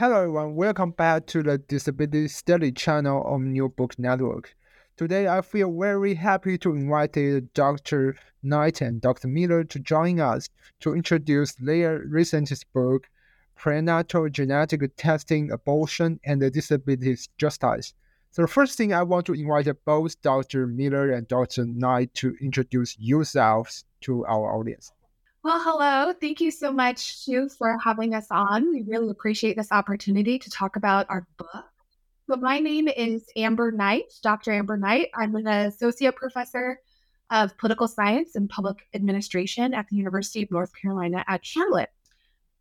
Hello everyone, welcome back to the Disability Study channel on New Book Network. Today I feel very happy to invite Dr. Knight and Dr. Miller to join us to introduce their recent book, Prenatal Genetic Testing, Abortion, and Disability Justice. So the first thing I want to invite both Dr. Miller and Dr. Knight to introduce yourselves to our audience. Well, hello. Thank you so much, Shu, for having us on. We really appreciate this opportunity to talk about our book. So, my name is Amber Knight, Dr. Amber Knight. I'm an associate professor of political science and public administration at the University of North Carolina at Charlotte.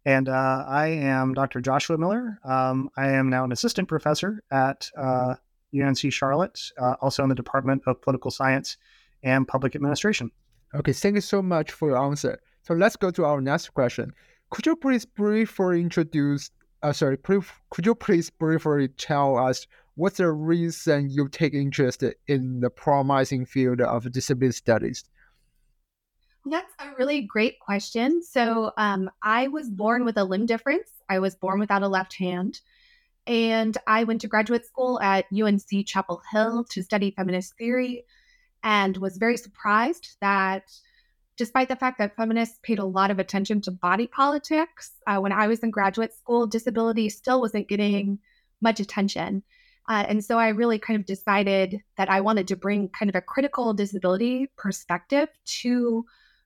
And uh, I am Dr. Joshua Miller. Um, I am now an assistant professor at uh, UNC Charlotte, uh, also in the Department of Political Science and Public Administration. Okay, thank you so much for your answer. So let's go to our next question. Could you please briefly introduce, uh, sorry, could you please briefly tell us what's the reason you take interest in the promising field of disability studies? That's a really great question. So um, I was born with a limb difference. I was born without a left hand. And I went to graduate school at UNC Chapel Hill to study feminist theory and was very surprised that despite the fact that feminists paid a lot of attention to body politics, uh, when I was in graduate school, disability still wasn't getting much attention. Uh, and so I really kind of decided that I wanted to bring kind of a critical disability perspective to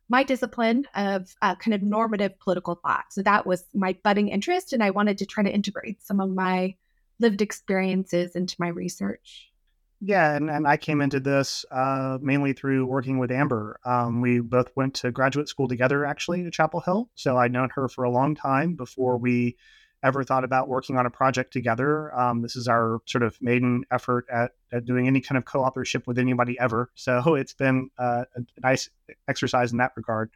my discipline of uh, kind of normative political thought. So that was my budding interest, and I wanted to try to integrate some of my lived experiences into my research. Yeah, and, and I came into this uh, mainly through working with Amber. Um, we both went to graduate school together, actually, at Chapel Hill. So I'd known her for a long time before we ever thought about working on a project together. Um, this is our sort of maiden effort at, at doing any kind of co authorship with anybody ever. So it's been uh, a nice exercise in that regard.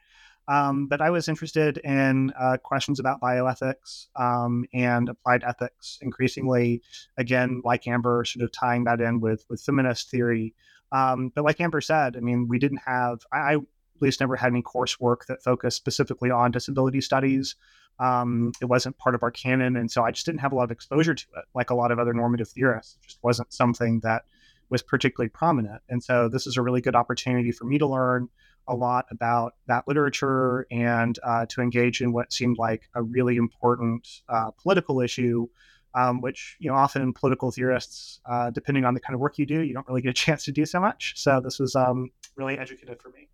Um, but I was interested in uh, questions about bioethics um, and applied ethics increasingly. Again, like Amber, sort of tying that in with with feminist theory. Um, but like Amber said, I mean, we didn't have. I, at least never had any coursework that focused specifically on disability studies. Um, it wasn't part of our canon, and so I just didn't have a lot of exposure to it, like a lot of other normative theorists. It just wasn't something that was particularly prominent. And so this is a really good opportunity for me to learn a lot about that literature and uh, to engage in what seemed like a really important uh, political issue, um, which you know often political theorists, uh, depending on the kind of work you do, you don't really get a chance to do so much. So this was um, really educative for me.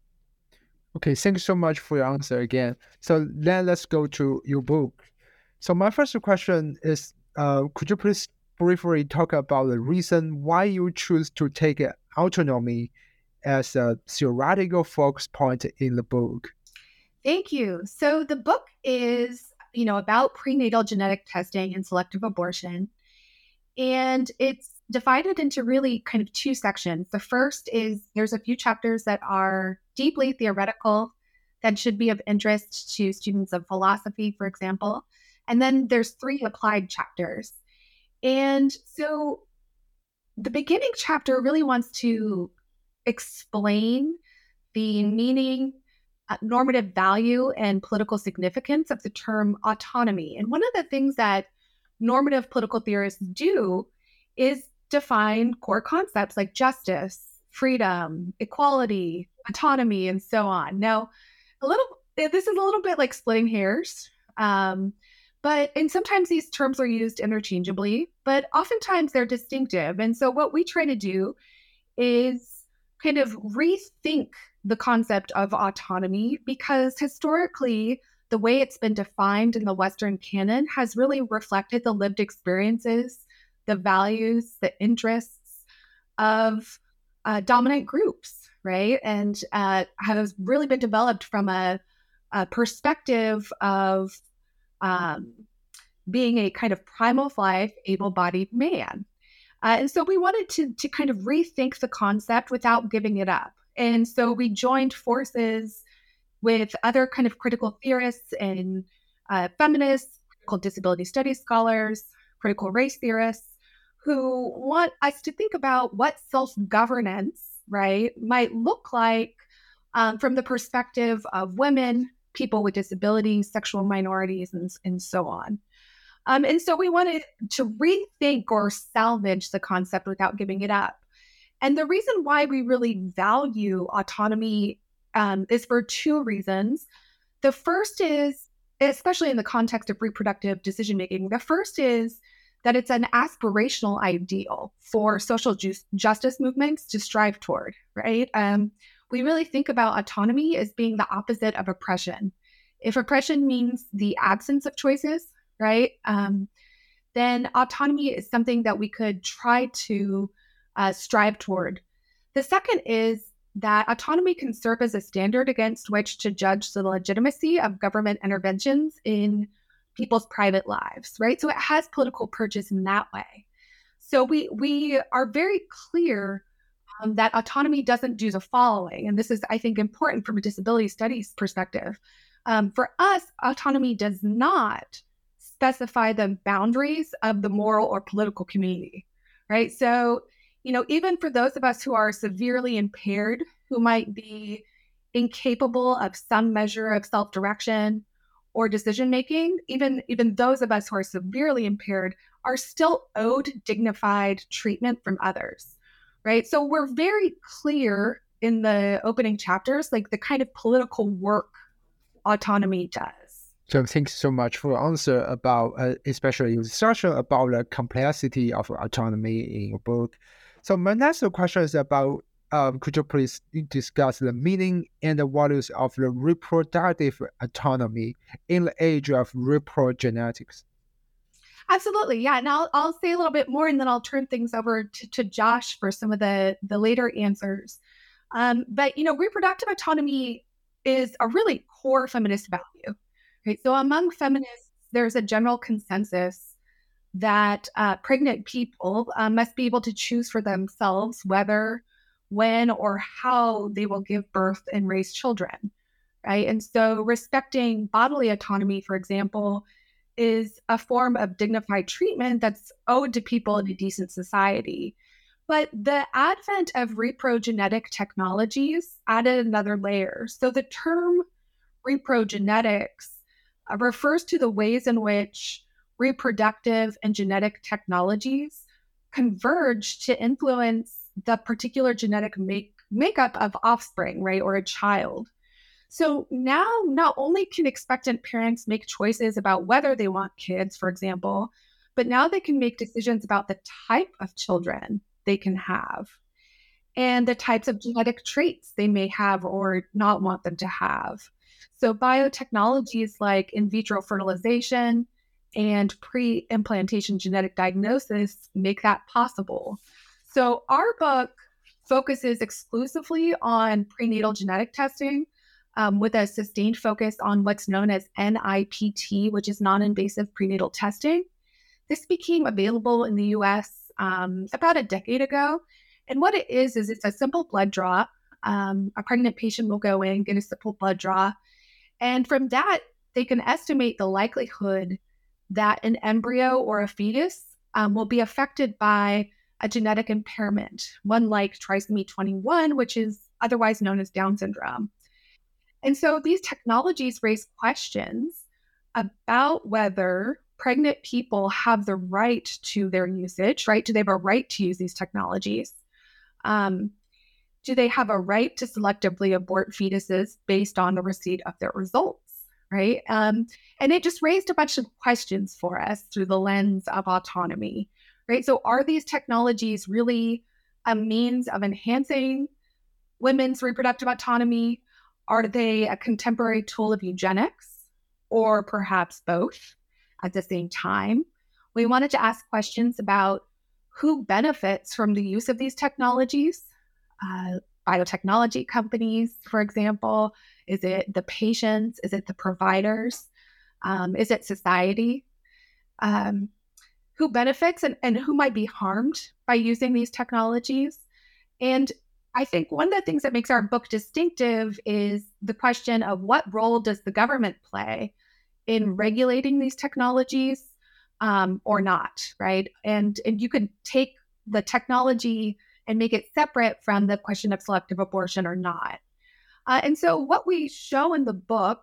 Okay, thank you so much for your answer again. So then let's go to your book. So my first question is, uh, could you please briefly talk about the reason why you choose to take autonomy as a theoretical focus point in the book. Thank you. So the book is, you know, about prenatal genetic testing and selective abortion. And it's divided into really kind of two sections. The first is there's a few chapters that are deeply theoretical that should be of interest to students of philosophy, for example. And then there's three applied chapters. And so the beginning chapter really wants to explain the meaning, uh, normative value, and political significance of the term autonomy. And one of the things that normative political theorists do is define core concepts like justice, freedom, equality, autonomy, and so on. Now, a little this is a little bit like splitting hairs. Um, but and sometimes these terms are used interchangeably, but oftentimes they're distinctive. And so what we try to do is kind of rethink the concept of autonomy because historically the way it's been defined in the Western canon has really reflected the lived experiences, the values, the interests of uh, dominant groups, right? And uh, has really been developed from a, a perspective of um, being a kind of primal life, able bodied man. Uh, and so we wanted to, to kind of rethink the concept without giving it up. And so we joined forces with other kind of critical theorists and uh, feminists, critical disability studies scholars, critical race theorists, who want us to think about what self governance, right, might look like um, from the perspective of women, people with disabilities, sexual minorities, and, and so on. Um, and so we wanted to rethink or salvage the concept without giving it up. And the reason why we really value autonomy um, is for two reasons. The first is, especially in the context of reproductive decision making, the first is that it's an aspirational ideal for social ju- justice movements to strive toward, right? Um, we really think about autonomy as being the opposite of oppression. If oppression means the absence of choices, right, um, then autonomy is something that we could try to uh, strive toward. The second is that autonomy can serve as a standard against which to judge the legitimacy of government interventions in people's private lives, right? So it has political purchase in that way. So we we are very clear um, that autonomy doesn't do the following, and this is, I think, important from a disability studies perspective. Um, for us, autonomy does not specify the boundaries of the moral or political community, right? So, you know, even for those of us who are severely impaired, who might be incapable of some measure of self direction, or decision making, even even those of us who are severely impaired are still owed dignified treatment from others. Right? So we're very clear in the opening chapters like the kind of political work autonomy does. So thanks so much for answer about, uh, especially discussion about the complexity of autonomy in your book. So my next question is about um, could you please discuss the meaning and the values of the reproductive autonomy in the age of reprogenetics? Absolutely, yeah. And I'll, I'll say a little bit more, and then I'll turn things over to, to Josh for some of the the later answers. Um, but you know, reproductive autonomy is a really core feminist value. Right. So among feminists, there's a general consensus that uh, pregnant people uh, must be able to choose for themselves whether when or how they will give birth and raise children, right? And so respecting bodily autonomy, for example, is a form of dignified treatment that's owed to people in a decent society. But the advent of reprogenetic technologies added another layer. So the term reprogenetics Uh, refers to the ways in which reproductive and genetic technologies converge to influence the particular genetic make, makeup of offspring, right, or a child. So now, not only can expectant parents make choices about whether they want kids, for example, but now they can make decisions about the type of children they can have and the types of genetic traits they may have or not want them to have. So, biotechnologies like in vitro fertilization and pre implantation genetic diagnosis make that possible. So our book focuses exclusively on prenatal genetic testing um, with a sustained focus on what's known as NIPT, which is non invasive prenatal testing. This became available in the US um, about a decade ago. And what it is, is it's a simple blood draw. Um, a pregnant patient will go in, get a simple blood draw, And from that, they can estimate the likelihood that an embryo or a fetus um, will be affected by a genetic impairment, one like trisomy 21, which is otherwise known as Down syndrome. And so these technologies raise questions about whether pregnant people have the right to their usage, right? Do they have a right to use these technologies? Um, do they have a right to selectively abort fetuses based on the receipt of their results? Right. Um, and it just raised a bunch of questions for us through the lens of autonomy. Right. So, are these technologies really a means of enhancing women's reproductive autonomy? Are they a contemporary tool of eugenics or perhaps both at the same time? We wanted to ask questions about who benefits from the use of these technologies uh, biotechnology companies, for example? Is it the patients? Is it the providers? Um, is it society? Um, who benefits and, and who might be harmed by using these technologies? And I think one of the things that makes our book distinctive is the question of what role does the government play in regulating these technologies um, or not, right? And and you could take the technology and make it separate from the question of selective abortion or not. Uh, and so, what we show in the book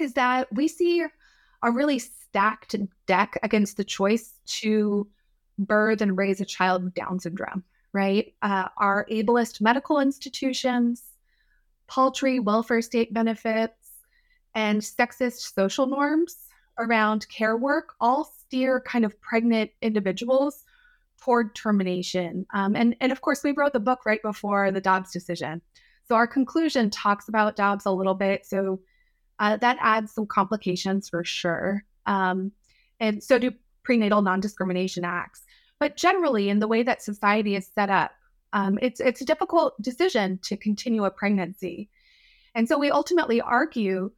is that we see a really stacked deck against the choice to birth and raise a child with Down syndrome, right? Uh, our ableist medical institutions, paltry welfare state benefits, and sexist social norms around care work all steer kind of pregnant individuals toward termination. Um, and, and of course, we wrote the book right before the Dobbs decision. So our conclusion talks about Dobbs a little bit. So uh, that adds some complications for sure. Um, and so do prenatal non discrimination acts. But generally, in the way that society is set up, um, it's, it's a difficult decision to continue a pregnancy. And so we ultimately argue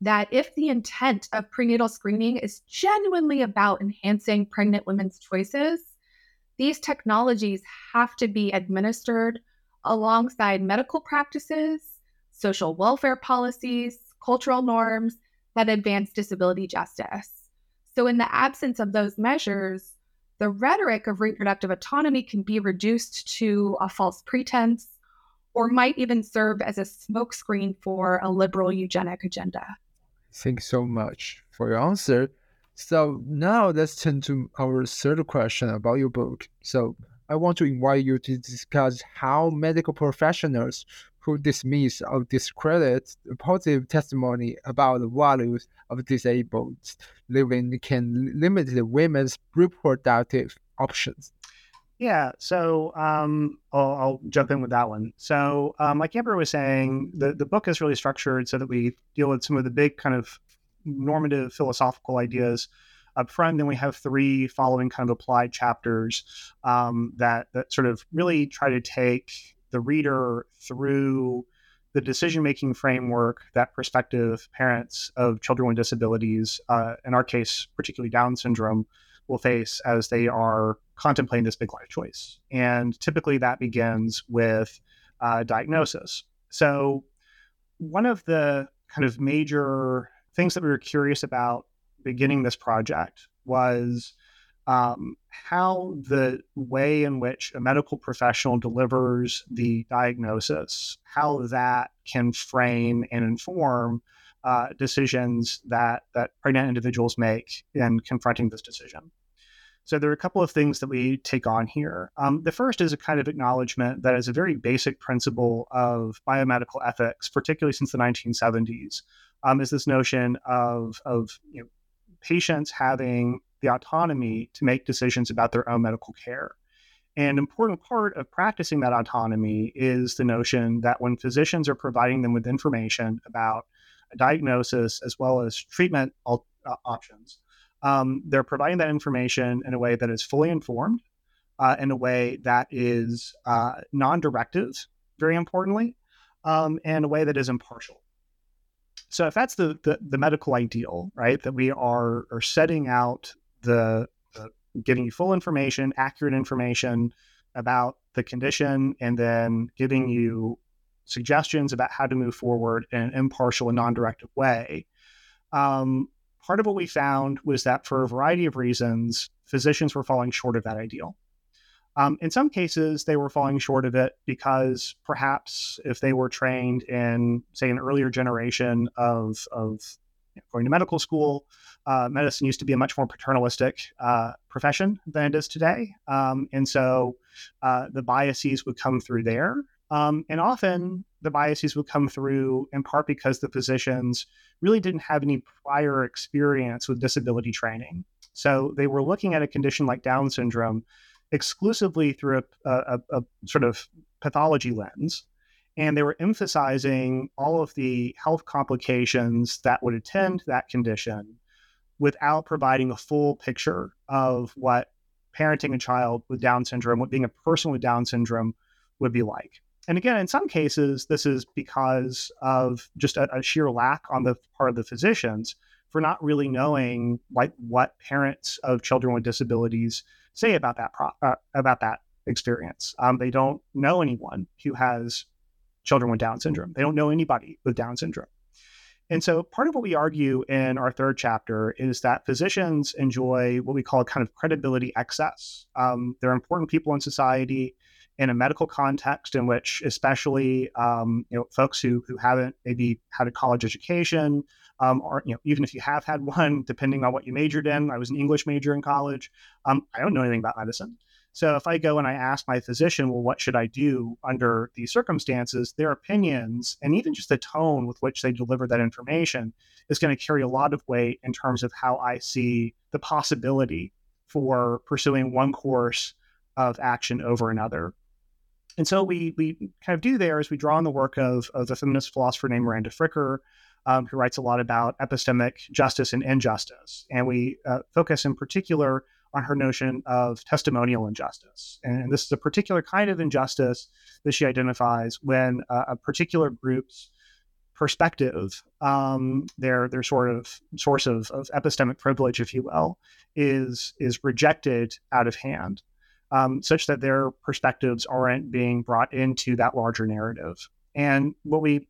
that if the intent of prenatal screening is genuinely about enhancing pregnant women's choices, these technologies have to be administered alongside medical practices, social welfare policies, cultural norms that advance disability justice. So, in the absence of those measures, the rhetoric of reproductive autonomy can be reduced to a false pretense or might even serve as a smokescreen for a liberal eugenic agenda. Thanks so much for your answer. So now let's turn to our third question about your book. So I want to invite you to discuss how medical professionals who dismiss or discredit positive testimony about the values of disabled living can limit the women's reproductive options. Yeah, so um, I'll, I'll, jump in with that one. So, um, like Amber was saying, the, the book is really structured so that we deal with some of the big kind of normative philosophical ideas up front. Then we have three following kind of applied chapters um, that that sort of really try to take the reader through the decision making framework that prospective parents of children with disabilities, uh, in our case, particularly Down syndrome, will face as they are contemplating this big life choice. And typically that begins with uh, diagnosis. So, one of the kind of major things that we were curious about beginning this project was um, how the way in which a medical professional delivers the diagnosis, how that can frame and inform uh, decisions that that pregnant individuals make in confronting this decision. So there are a couple of things that we take on here. Um, the first is a kind of acknowledgement that is a very basic principle of biomedical ethics, particularly since the 1970s, um, is this notion of of you know, patients having the autonomy to make decisions about their own medical care. An important part of practicing that autonomy is the notion that when physicians are providing them with information about a diagnosis as well as treatment al- uh, options, um, they're providing that information in a way that is fully informed, uh, in a way that is uh, non directive, very importantly, um, and a way that is impartial. So if that's the, the, the medical ideal, right, that we are are setting out the, the giving you full information, accurate information about the condition, and then giving you suggestions about how to move forward in an impartial and non-directive way. Um, part of what we found was that for a variety of reasons, physicians were falling short of that ideal. Um, in some cases, they were falling short of it because perhaps if they were trained in, say, an earlier generation of, of going to medical school, uh, medicine used to be a much more paternalistic uh, profession than it is today. Um, and so uh, the biases would come through there. Um, and often the biases would come through in part because the physicians really didn't have any prior experience with disability training. So they were looking at a condition like Down syndrome exclusively through a, a, a sort of pathology lens. And they were emphasizing all of the health complications that would attend that condition without providing a full picture of what parenting a child with Down syndrome, what being a person with Down syndrome would be like. And again, in some cases, this is because of just a, a sheer lack on the part of the physicians for not really knowing like what parents of children with disabilities say about that pro- uh, about that experience. Um, they don't know anyone who has children with Down syndrome. They don't know anybody with Down syndrome. And so, part of what we argue in our third chapter is that physicians enjoy what we call a kind of credibility excess. Um, they're important people in society in a medical context in which, especially, um, you know, folks who who haven't maybe had a college education, um, or you know, even if you have had one, depending on what you majored in. I was an English major in college. Um, I don't know anything about medicine. So if I go and I ask my physician, well, what should I do under these circumstances? Their opinions and even just the tone with which they deliver that information is going to carry a lot of weight in terms of how I see the possibility for pursuing one course of action over another. And so we we kind of do there is we draw on the work of, of the feminist philosopher named Miranda Fricker, um, who writes a lot about epistemic justice and injustice. And we uh, focus in particular on her notion of testimonial injustice. And this is a particular kind of injustice that she identifies when uh, a particular group's perspective, um, their their sort of source of, of epistemic privilege, if you will, is is rejected out of hand, um, such that their perspectives aren't being brought into that larger narrative. And what we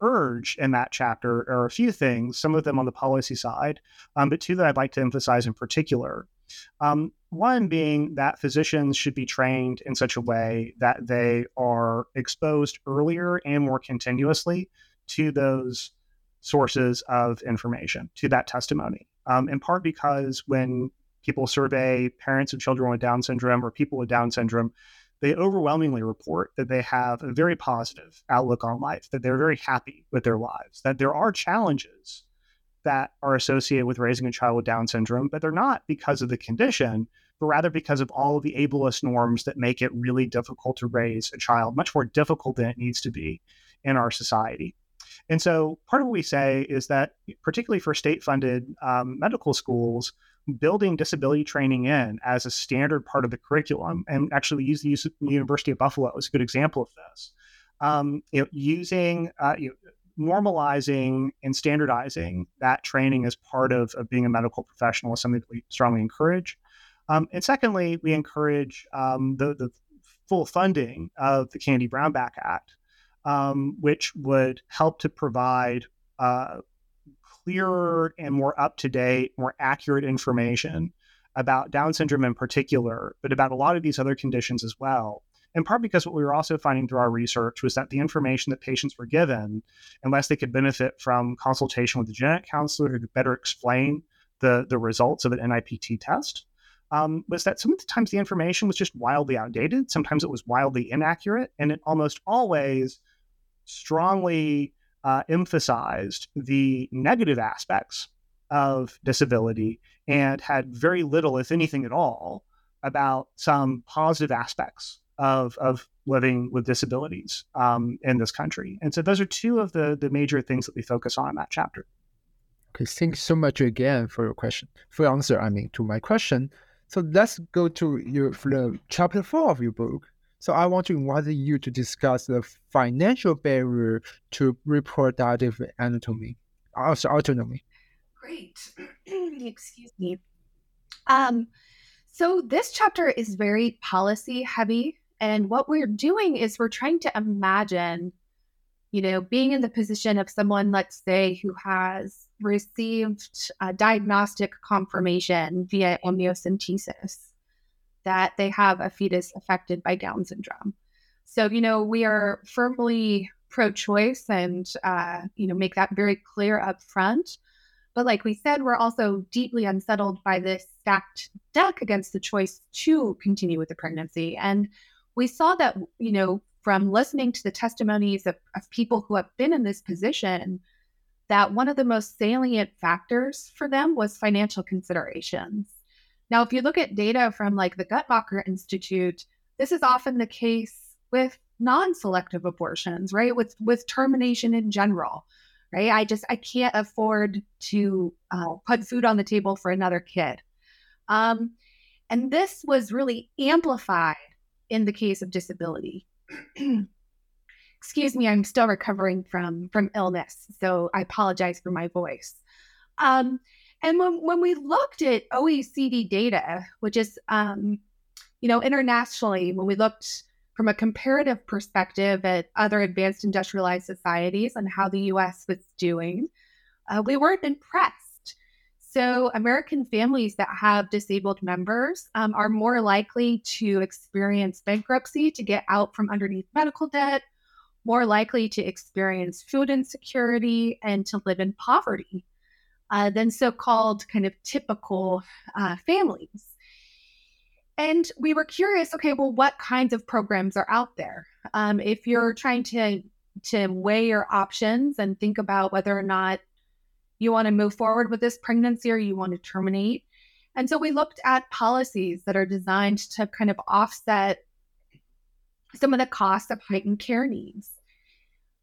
urge in that chapter are a few things, some of them on the policy side, um, but two that I'd like to emphasize in particular. Um, one being that physicians should be trained in such a way that they are exposed earlier and more continuously to those sources of information, to that testimony. Um, in part because when people survey parents of children with Down syndrome or people with Down syndrome, they overwhelmingly report that they have a very positive outlook on life, that they're very happy with their lives, that there are challenges that are associated with raising a child with Down syndrome, but they're not because of the condition, but rather because of all of the ableist norms that make it really difficult to raise a child, much more difficult than it needs to be in our society. And so, part of what we say is that, particularly for state funded um, medical schools, building disability training in as a standard part of the curriculum, and actually use the, use of the University of Buffalo as a good example of this. Um, you know, using uh, you know, normalizing and standardizing that training as part of, of being a medical professional is something that we strongly encourage. Um, and secondly, we encourage um, the, the full funding of the Kennedy Brownback Act, um, which would help to provide uh, clearer and more up to date, more accurate information about Down syndrome in particular, but about a lot of these other conditions as well. In part because what we were also finding through our research was that the information that patients were given, unless they could benefit from consultation with a genetic counselor who could better explain the, the results of an NIPT test, um, was that some of the times the information was just wildly outdated. Sometimes it was wildly inaccurate, and it almost always strongly uh, emphasized the negative aspects of disability and had very little, if anything at all, about some positive aspects of, of living with disabilities um, in this country. And so those are two of the, the major things that we focus on in that chapter. Okay, thanks so much again for your question, for your answer, I mean, to my question. So let's go to your chapter four of your book, so I want to invite you to discuss the financial barrier to reproductive anatomy, also autonomy. Great. Excuse me. Um, so this chapter is very policy heavy, and what we're doing is we're trying to imagine you know, being in the position of someone, let's say, who has received diagnostic confirmation via amniocentesis that they have a fetus affected by Down syndrome. So, you know, we are firmly pro choice and, uh, you know, make that very clear up front. But like we said, we're also deeply unsettled by this stacked deck against the choice to continue with the pregnancy. And we saw that, you know, from listening to the testimonies of, of people who have been in this position, that one of the most salient factors for them was financial considerations. Now, if you look at data from like the Guttmacher Institute, this is often the case with non-selective abortions, right? With with termination in general, right? I just I can't afford to uh, put food on the table for another kid, um, and this was really amplified in the case of disability. Excuse me, I'm still recovering from from illness, so I apologize for my voice. Um, and when when we looked at OECD data, which is um, you know internationally, when we looked from a comparative perspective at other advanced industrialized societies and how the U.S. was doing, uh, we weren't impressed. So, American families that have disabled members um, are more likely to experience bankruptcy to get out from underneath medical debt, more likely to experience food insecurity, and to live in poverty uh, than so called kind of typical uh, families. And we were curious okay, well, what kinds of programs are out there? Um, if you're trying to to weigh your options and think about whether or not you want to move forward with this pregnancy or you want to terminate. And so we looked at policies that are designed to kind of offset some of the costs of heightened care needs.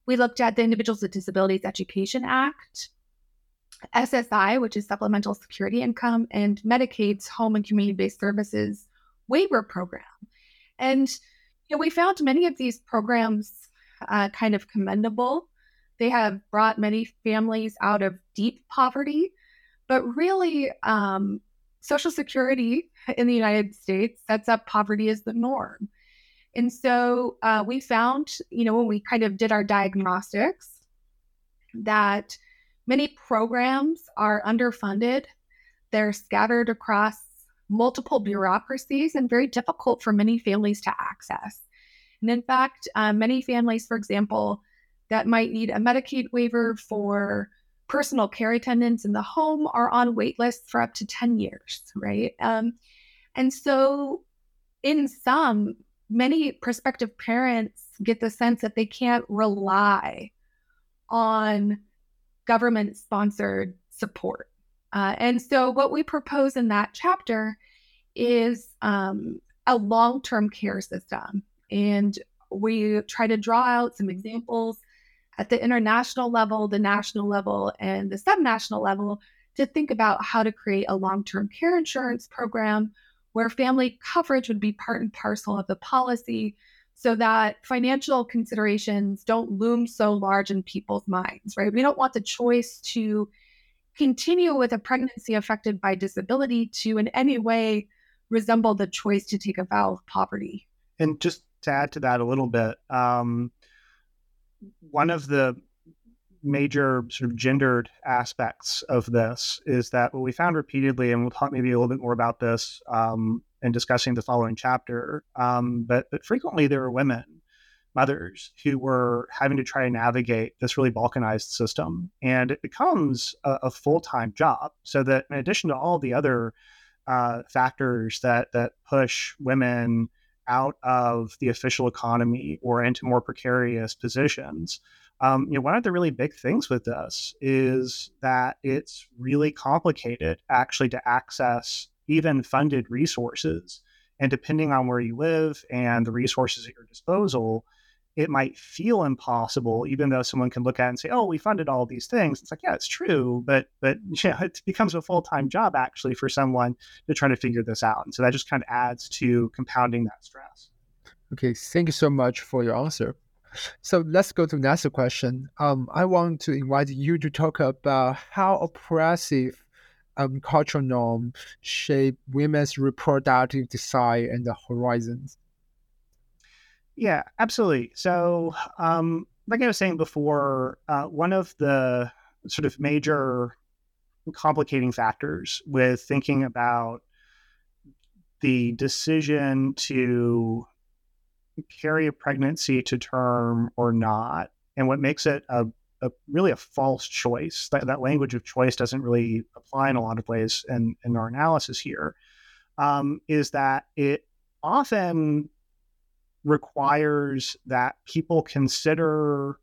We looked at the Individuals with Disabilities Education Act, SSI, which is Supplemental Security Income, and Medicaid's Home and Community Based Services waiver program. And you know, we found many of these programs uh, kind of commendable. They have brought many families out of deep poverty, but really, um, Social Security in the United States sets up poverty as the norm. And so uh, we found, you know, when we kind of did our diagnostics, that many programs are underfunded. They're scattered across multiple bureaucracies and very difficult for many families to access. And in fact, uh, many families, for example, that might need a Medicaid waiver for personal care attendants in the home are on wait lists for up to 10 years, right? Um, and so, in some, many prospective parents get the sense that they can't rely on government sponsored support. Uh, and so, what we propose in that chapter is um, a long term care system. And we try to draw out some examples at the international level, the national level, and the subnational level to think about how to create a long term care insurance program where family coverage would be part and parcel of the policy so that financial considerations don't loom so large in people's minds, right? We don't want the choice to continue with a pregnancy affected by disability to in any way resemble the choice to take a vow of poverty. And just to add to that a little bit, um, one of the major sort of gendered aspects of this is that what we found repeatedly, and we'll talk maybe a little bit more about this um, in discussing the following chapter, um, but, but frequently there are women mothers who were having to try and navigate this really balkanized system. And it becomes a, a full time job. So that in addition to all the other uh, factors that, that push women out of the official economy or into more precarious positions, um, you know, one of the really big things with this is that it's really complicated actually to access even funded resources. And depending on where you live and the resources at your disposal, it might feel impossible, even though someone can look at it and say, "Oh, we funded all these things." It's like, yeah, it's true, but but it becomes a full time job actually for someone to try to figure this out, and so that just kind of adds to compounding that stress. Okay, thank you so much for your answer. So let's go to the next question. Um, I want to invite you to talk about how oppressive um, cultural norms shape women's reproductive desire and the horizons. Yeah, absolutely. So, um, like I was saying before, uh, one of the sort of major complicating factors with thinking about the decision to carry a pregnancy to term or not, and what makes it a, a really a false choice. That, that language of choice doesn't really apply in a lot of ways in, in our analysis here. Um, is that it often requires that people consider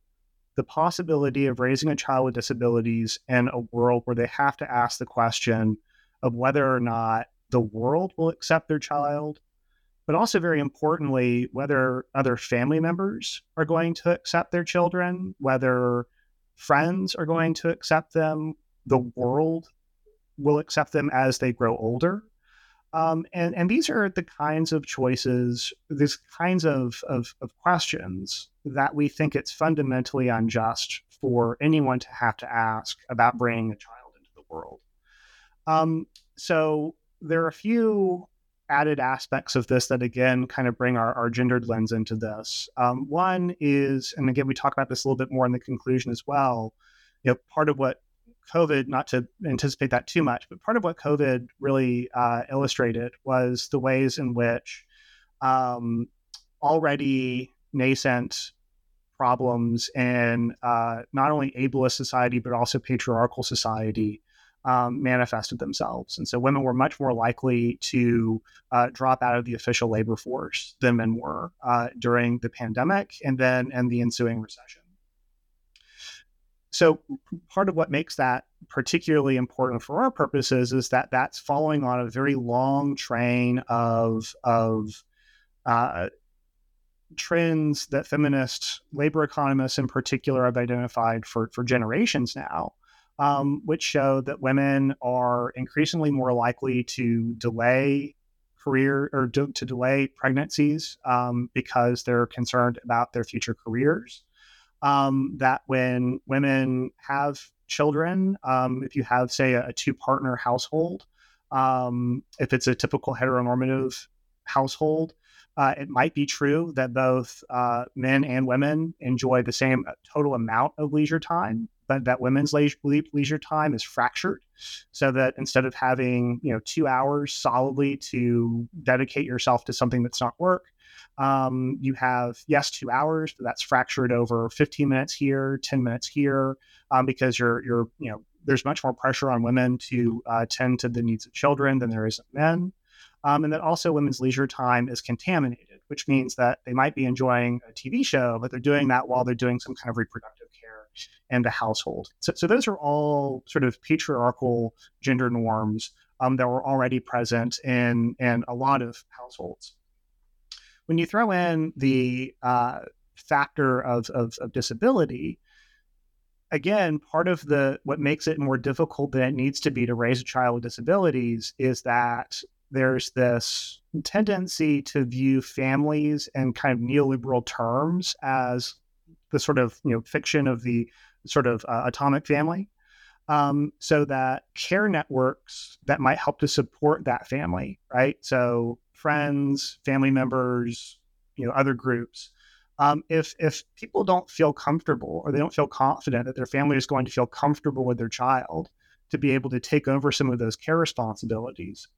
the possibility of raising a child with disabilities in a world where they have to ask the question of whether or not the world will accept their child, but also very importantly, whether other family members are going to accept their children, whether friends are going to accept them, the world will accept them as they grow older. Um, and, and these are the kinds of choices, these kinds of, of, of questions that we think it's fundamentally unjust for anyone to have to ask about bringing a child into the world. Um, so there are a few added aspects of this that again kind of bring our, our gendered lens into this. Um, one is, and again we talk about this a little bit more in the conclusion as well. You know, part of what COVID, not to anticipate that too much, but part of what COVID really uh, illustrated was the ways in which um, already nascent problems in uh, not only ableist society, but also patriarchal society um, manifested themselves. And so women were much more likely to uh, drop out of the official labor force than men were uh, during the pandemic and then and the ensuing recession. So part of what makes that particularly important for our purposes is that that's following on a very long train of of uh, trends that feminist labor economists in particular have identified for for generations now, um, which show that women are increasingly more likely to delay career or to, to delay pregnancies um, because they're concerned about their future careers. Um, that when women have children, um, if you have, say, a, a two partner household, um, if it's a typical heteronormative household, uh, it might be true that both uh, men and women enjoy the same total amount of leisure time, that women's leisure, time is fractured, so that instead of having you know two hours solidly to dedicate yourself to something that's not work, um, you have, yes, two hours, but that's fractured over 15 minutes here, 10 minutes here, um, because you're, you're, you know, there's much more pressure on women to uh, tend to the needs of children than there is of men. Um, and that also women's leisure time is contaminated, which means that they might be enjoying a TV show, but they're doing that while they're doing some kind of reproductive in the household. So, so those are all sort of patriarchal gender norms um, that were already present in, in a lot of households when you throw in the uh, factor of, of, of disability, again, part of the what makes it more difficult than it needs to be to raise a child with disabilities is that there's this tendency to view families in kind of neoliberal terms as the sort of you know fiction of the sort of uh, atomic family um, so that care networks that might help to support that family right so friends, family members, you know, other groups. Um, if if people don't feel comfortable or they don't feel confident that their family is going to feel comfortable with their child to be able to take over some of those care responsibilities,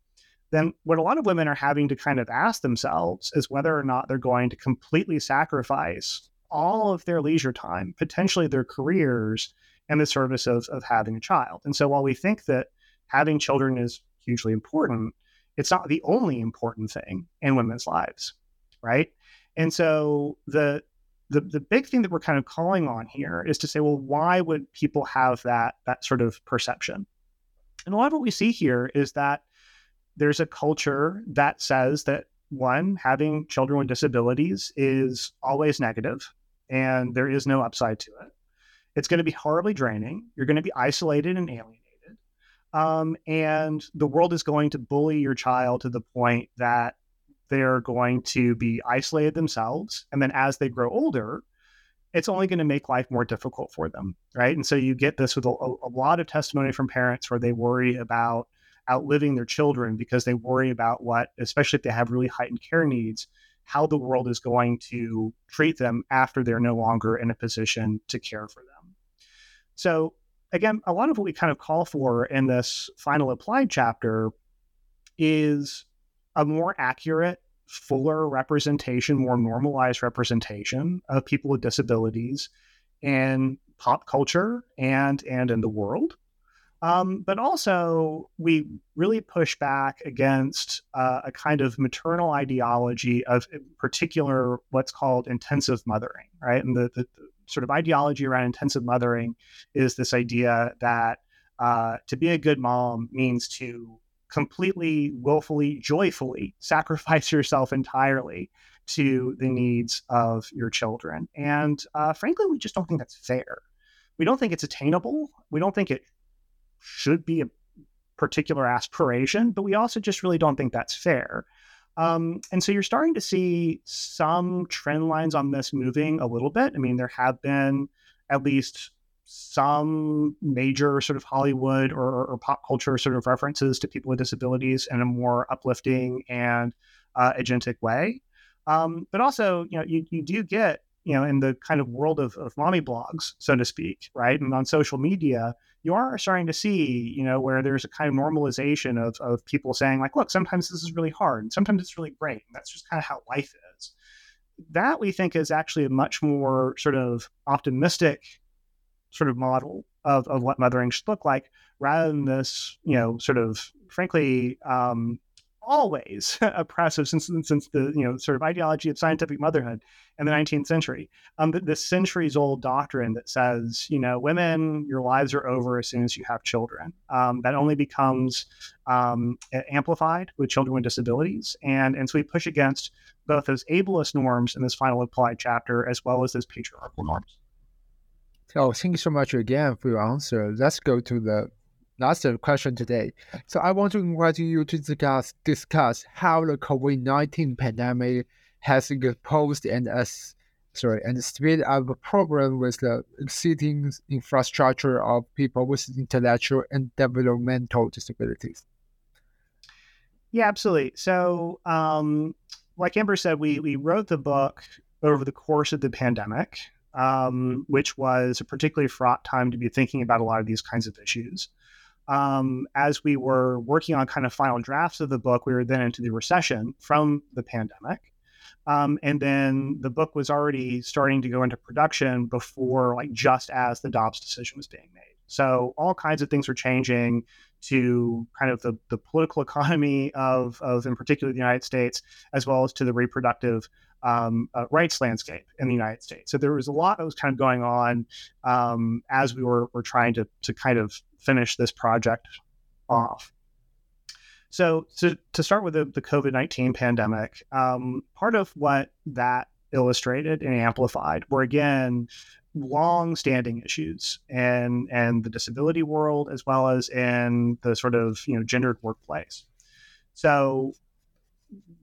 then what a lot of women are having to kind of ask themselves is whether or not they're going to completely sacrifice all of their leisure time, potentially their careers, in the service of, of having a child. And so while we think that having children is hugely important, it's not the only important thing in women's lives, right? And so the the the big thing that we're kind of calling on here is to say, well, why would people have that that sort of perception? And a lot of what we see here is that there's a culture that says that one, having children with disabilities is always negative and there is no upside to it. It's going to be horribly draining. You're going to be isolated and alienated. Um, and the world is going to bully your child to the point that they're going to be isolated themselves. And then as they grow older, it's only going to make life more difficult for them. Right. And so you get this with a, a lot of testimony from parents where they worry about outliving their children because they worry about what, especially if they have really heightened care needs, how the world is going to treat them after they're no longer in a position to care for them. So, again, a lot of what we kind of call for in this final applied chapter is a more accurate, fuller representation, more normalized representation of people with disabilities in pop culture and and in the world. Um, but also, we really push back against uh, a kind of maternal ideology of, in particular, what's called intensive mothering, right? And the, the, the sort of ideology around intensive mothering is this idea that uh, to be a good mom means to completely, willfully, joyfully sacrifice yourself entirely to the needs of your children. And uh, frankly, we just don't think that's fair. We don't think it's attainable. We don't think it should be a particular aspiration, but we also just really don't think that's fair. Um, and so you're starting to see some trend lines on this moving a little bit. I mean, there have been at least some major sort of Hollywood or, or pop culture sort of references to people with disabilities in a more uplifting and uh, agentic way. Um, but also, you know, you, you do get, you know, in the kind of world of, of mommy blogs, so to speak, right? And on social media, you are starting to see, you know, where there's a kind of normalization of, of people saying, like, look, sometimes this is really hard, and sometimes it's really great. And that's just kind of how life is. That we think is actually a much more sort of optimistic sort of model of, of what mothering should look like, rather than this, you know, sort of frankly um, always oppressive since since the you know sort of ideology of scientific motherhood in the 19th century. Um, the, the centuries old doctrine that says you know women your lives are over as soon as you have children. Um, that only becomes um, amplified with children with disabilities, and and so we push against both those ableist norms in this final applied chapter as well as those patriarchal norms. Oh, thank you so much again for your answer. Let's go to the that's the question today. So I want to invite you to discuss discuss how the COVID nineteen pandemic has exposed and as sorry and speed up a problem with the existing infrastructure of people with intellectual and developmental disabilities. Yeah, absolutely. So, um, like Amber said, we we wrote the book over the course of the pandemic, um, which was a particularly fraught time to be thinking about a lot of these kinds of issues um, as we were working on kind of final drafts of the book, we were then into the recession from the pandemic. Um, and then the book was already starting to go into production before, like, just as the Dobbs decision was being made. So all kinds of things were changing to kind of the, the political economy of, of, in particular, the United States, as well as to the reproductive um, uh, rights landscape in the United States. So there was a lot that was kind of going on um, as we were, were trying to, to kind of finish this project off. So, to, to start with the, the COVID 19 pandemic, um, part of what that illustrated and amplified were again long standing issues and and the disability world as well as in the sort of you know gendered workplace. So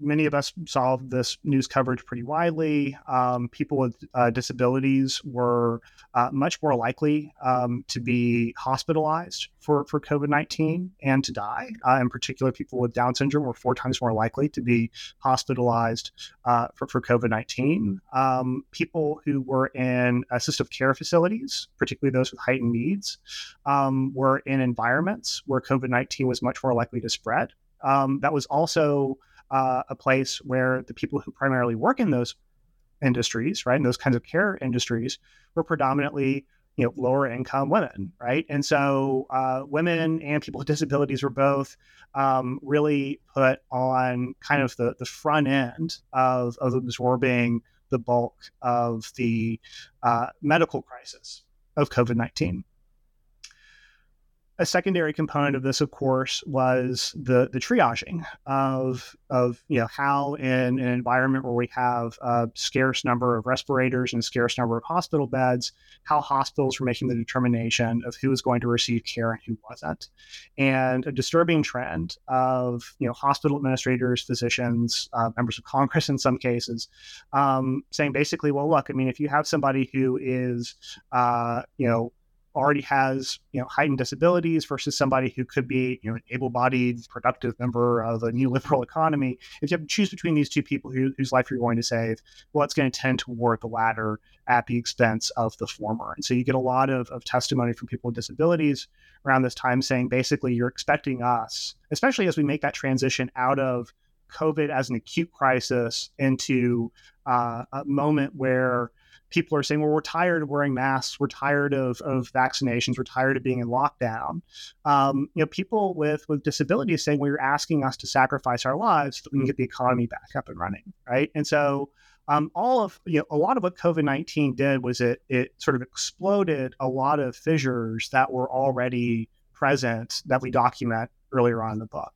many of us saw this news coverage pretty widely. Um, people with uh, disabilities were uh, much more likely um, to be hospitalized for, for COVID 19 and to die. Uh, in particular, people with Down syndrome were four times more likely to be hospitalized uh, for, for COVID 19. Um, people who were in assistive care facilities, particularly those with heightened needs, um, were in environments where COVID 19 was much more likely to spread. Um, that was also uh, a place where the people who primarily work in those industries, right, in those kinds of care industries, were predominantly you know lower income women, right, and so uh, women and people with disabilities were both um, really put on kind of the the front end of of absorbing the bulk of the uh, medical crisis of COVID nineteen a secondary component of this, of course, was the the triaging of of you know how in an environment where we have a scarce number of respirators and a scarce number of hospital beds, how hospitals were making the determination of who was going to receive care and who wasn't, and a disturbing trend of you know hospital administrators, physicians, uh, members of Congress in some cases, um, saying basically, well, look, I mean, if you have somebody who is uh, you know already has you know heightened disabilities versus somebody who could be you know an able-bodied, productive member of a neoliberal economy. If you have to choose between these two people who, whose life you're going to save, well, it's going to tend toward the latter at the expense of the former. And so you get a lot of, of testimony from people with disabilities around this time saying basically you're expecting us, especially as we make that transition out of COVID as an acute crisis into uh, a moment where people are saying, well, we're tired of wearing masks, we're tired of, of vaccinations, we're tired of being in lockdown. Um, you know, people with with disabilities saying, well, you're asking us to sacrifice our lives so we can get the economy back up and running, right? And so um, all of you know, a lot of what COVID nineteen did was it it sort of exploded a lot of fissures that were already present that we document earlier on in the book.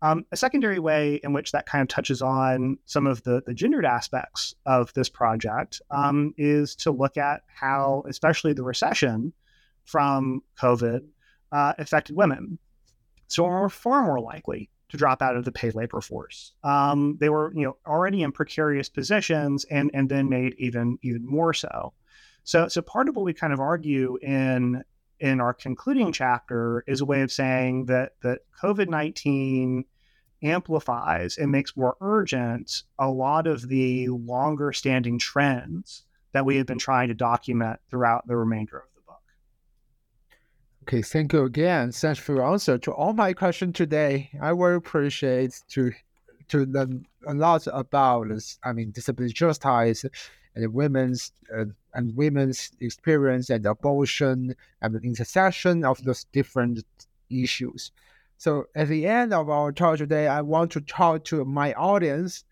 Um, a secondary way in which that kind of touches on some of the, the gendered aspects of this project um, is to look at how, especially the recession from COVID, uh, affected women. So we're far more likely to drop out of the paid labor force. Um, they were, you know, already in precarious positions, and and then made even even more so. So so part of what we kind of argue in in our concluding chapter is a way of saying that that COVID nineteen amplifies and makes more urgent a lot of the longer standing trends that we have been trying to document throughout the remainder of the book. Okay, thank you again. Thanks for your answer to all my questions today. I will appreciate to to learn a lot about. I mean, disability justice and women's uh, and women's experience and abortion and the intersection of those different issues. So at the end of our talk today, I want to talk to my audience.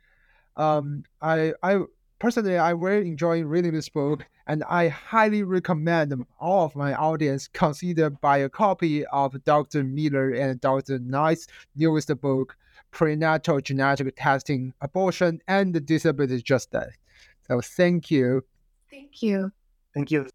Um, I I personally I really enjoy reading this book, and I highly recommend all of my audience consider buy a copy of Dr. Miller and Dr. Knight's newest book, Prenatal Genetic Testing, Abortion, and Disability Justice. So thank you. Thank you. Thank you.